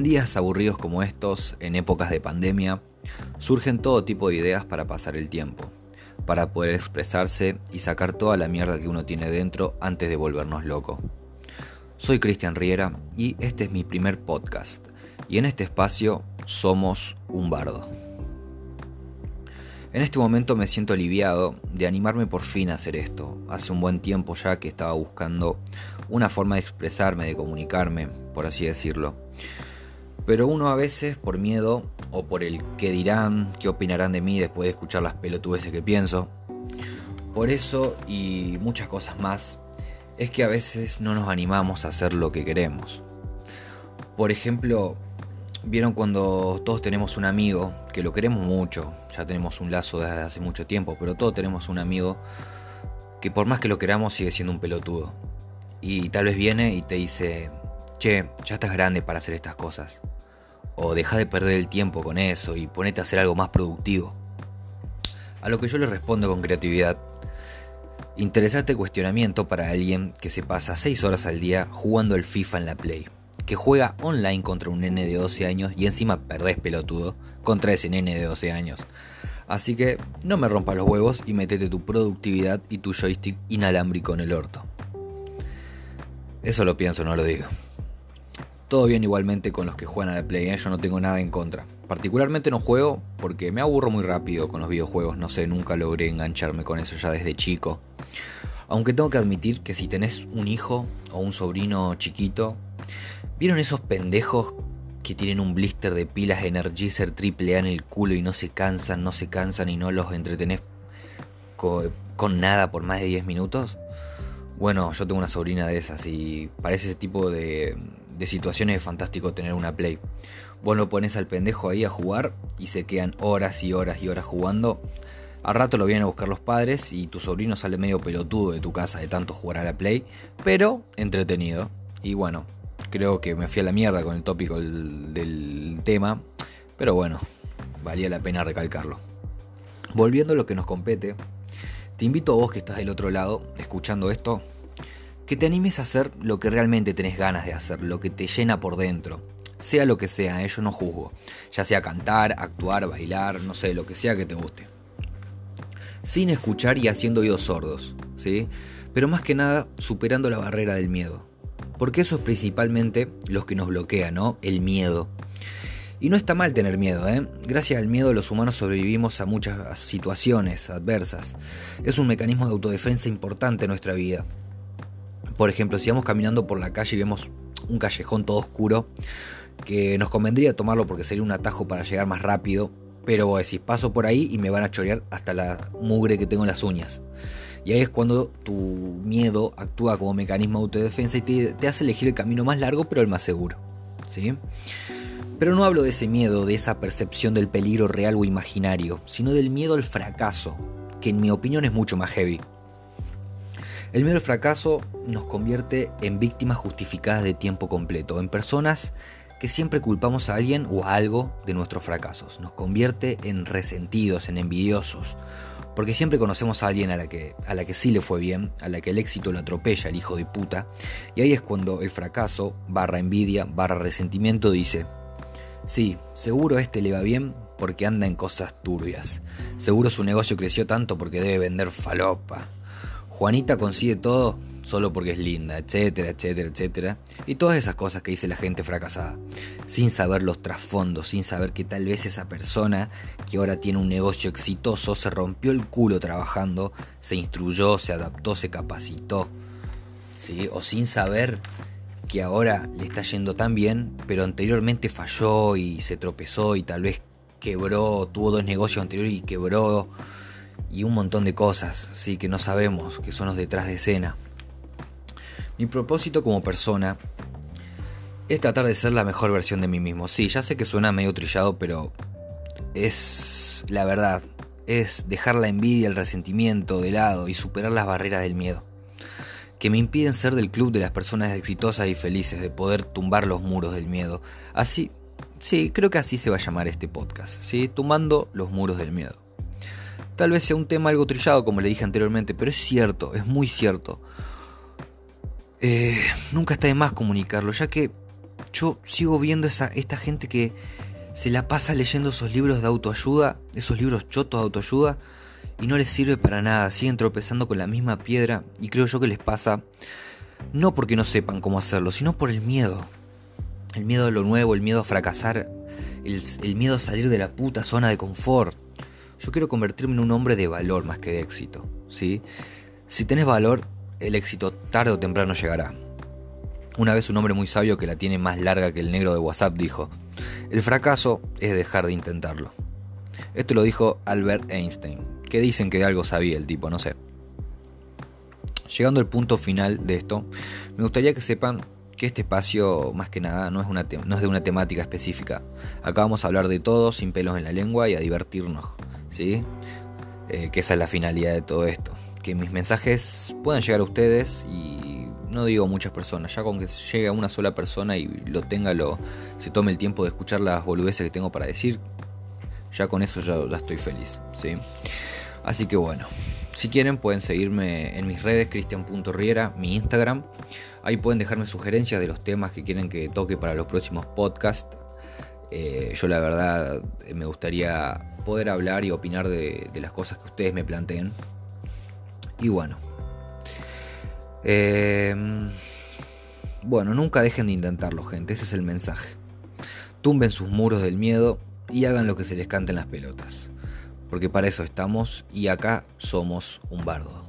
En días aburridos como estos, en épocas de pandemia, surgen todo tipo de ideas para pasar el tiempo, para poder expresarse y sacar toda la mierda que uno tiene dentro antes de volvernos loco. Soy Cristian Riera y este es mi primer podcast, y en este espacio somos un bardo. En este momento me siento aliviado de animarme por fin a hacer esto. Hace un buen tiempo ya que estaba buscando una forma de expresarme, de comunicarme, por así decirlo. Pero uno a veces, por miedo o por el qué dirán, qué opinarán de mí después de escuchar las pelotudeces que pienso, por eso y muchas cosas más, es que a veces no nos animamos a hacer lo que queremos. Por ejemplo, vieron cuando todos tenemos un amigo que lo queremos mucho, ya tenemos un lazo desde hace mucho tiempo, pero todos tenemos un amigo que por más que lo queramos sigue siendo un pelotudo. Y tal vez viene y te dice, che, ya estás grande para hacer estas cosas. O deja de perder el tiempo con eso y ponete a hacer algo más productivo. A lo que yo le respondo con creatividad. Interesante cuestionamiento para alguien que se pasa 6 horas al día jugando el FIFA en la Play. Que juega online contra un nene de 12 años y encima perdés pelotudo contra ese nene de 12 años. Así que no me rompas los huevos y metete tu productividad y tu joystick inalámbrico en el orto. Eso lo pienso, no lo digo. Todo bien igualmente con los que juegan a la Play, ¿eh? yo no tengo nada en contra. Particularmente no juego porque me aburro muy rápido con los videojuegos, no sé, nunca logré engancharme con eso ya desde chico. Aunque tengo que admitir que si tenés un hijo o un sobrino chiquito, ¿vieron esos pendejos que tienen un blister de pilas Energizer triple A en el culo y no se cansan, no se cansan y no los entretenés con, nada por más de 10 minutos? Bueno, yo tengo una sobrina de esas y parece ese tipo de, de situaciones es fantástico tener una Play. Vos lo pones al pendejo ahí a jugar y se quedan horas y horas y horas jugando. Al rato lo vienen a buscar los padres y tu sobrino sale medio pelotudo de tu casa de tanto jugar a la Play, pero entretenido. Y bueno, creo que me fui a la mierda con el tópico del, del tema, pero bueno, valía la pena recalcarlo. Volviendo a lo que nos compete, te invito a vos que estás del otro lado, escuchando esto, que te animes a hacer lo que realmente tenés ganas de hacer, lo que te llena por dentro. Sea lo que sea, ¿eh? yo no juzgo. Ya sea cantar, actuar, bailar, no sé, lo que sea que te guste. Sin escuchar y haciendo oídos sordos, ¿sí? Pero más que nada, superando la barrera del miedo. Porque eso es principalmente lo que nos bloquea, ¿no? El miedo. Y no está mal tener miedo, ¿eh? Gracias al miedo los humanos sobrevivimos a muchas situaciones adversas. Es un mecanismo de autodefensa importante en nuestra vida. Por ejemplo, si vamos caminando por la calle y vemos un callejón todo oscuro, que nos convendría tomarlo porque sería un atajo para llegar más rápido, pero vos decís, paso por ahí y me van a chorear hasta la mugre que tengo en las uñas. Y ahí es cuando tu miedo actúa como mecanismo de autodefensa y te, hace elegir el camino más largo pero el más seguro. ¿sí? Pero no hablo de ese miedo, de esa percepción del peligro real o imaginario, sino del miedo al fracaso, que en mi opinión es mucho más heavy. El miedo al fracaso nos convierte en víctimas justificadas de tiempo completo, en personas que siempre culpamos a alguien o a algo de nuestros fracasos. Nos convierte en resentidos, en envidiosos, porque siempre conocemos a alguien a la que, a la que sí le fue bien, a la que el éxito lo atropella, el hijo de puta, y ahí es cuando el fracaso, barra envidia, barra resentimiento dice, sí, seguro a este le va bien porque anda en cosas turbias, seguro su negocio creció tanto porque debe vender falopa Juanita consigue todo solo porque es linda, etcétera, etcétera, etcétera. Y todas esas cosas que dice la gente fracasada, sin saber los trasfondos, sin saber que tal vez esa persona que ahora tiene un negocio exitoso se rompió el culo trabajando, se instruyó, se adaptó, se capacitó. ¿sí? O sin saber que ahora le está yendo tan bien, pero anteriormente falló y se tropezó y tal vez quebró, tuvo dos negocios anteriores y quebró y un montón de cosas, sí, que no sabemos, que son los detrás de escena. Mi propósito como persona es tratar de ser la mejor versión de mí mismo. Sí, ya sé que suena medio trillado, pero es la verdad. Es dejar la envidia, el resentimiento de lado y superar las barreras del miedo. Que me impiden ser del club de las personas exitosas y felices, de poder tumbar los muros del miedo. Así, sí, creo que así se va a llamar este podcast, ¿sí? Tumbando los muros del miedo. Tal vez sea un tema algo trillado, como le dije anteriormente, pero es cierto, es muy cierto. Eh, nunca está de más comunicarlo, ya que yo sigo viendo esa, esta gente que se la pasa leyendo esos libros de autoayuda, esos libros chotos de autoayuda, y no les sirve para nada, siguen tropezando con la misma piedra, y creo yo que les pasa no porque no sepan cómo hacerlo, sino por el miedo. El miedo a lo nuevo, el miedo a fracasar, el, el miedo a salir de la puta zona de confort. Yo quiero convertirme en un hombre de valor más que de éxito, ¿sí? Si tenés valor, el éxito tarde o temprano llegará. Una vez un hombre muy sabio que la tiene más larga que el negro de WhatsApp dijo, el fracaso es dejar de intentarlo. Esto lo dijo Albert Einstein, que dicen que de algo sabía el tipo, no sé. Llegando al punto final de esto, me gustaría que sepan que este espacio, más que nada, no es, una no es de una temática específica. Acá vamos a hablar de todo, sin pelos en la lengua y a divertirnos, ¿sí? Eh, que esa es la finalidad de todo esto. Que mis mensajes puedan llegar a ustedes y no digo muchas personas, ya con que llegue a una sola persona y lo tenga, lo, se tome el tiempo de escuchar las boludeces que tengo para decir, ya con eso ya, estoy feliz, ¿sí? Así que bueno, si quieren pueden seguirme en mis redes, cristian.riera, mi Instagram. Ahí pueden dejarme sugerencias de los temas que quieren que toque para los próximos podcasts. Eh, yo la verdad me gustaría poder hablar y opinar de, las cosas que ustedes me planteen. Y bueno, eh, bueno, nunca dejen de intentarlo, gente. Ese es el mensaje. Tumben sus muros del miedo y hagan lo que se les cante en las pelotas. Porque para eso estamos y acá somos un bardo.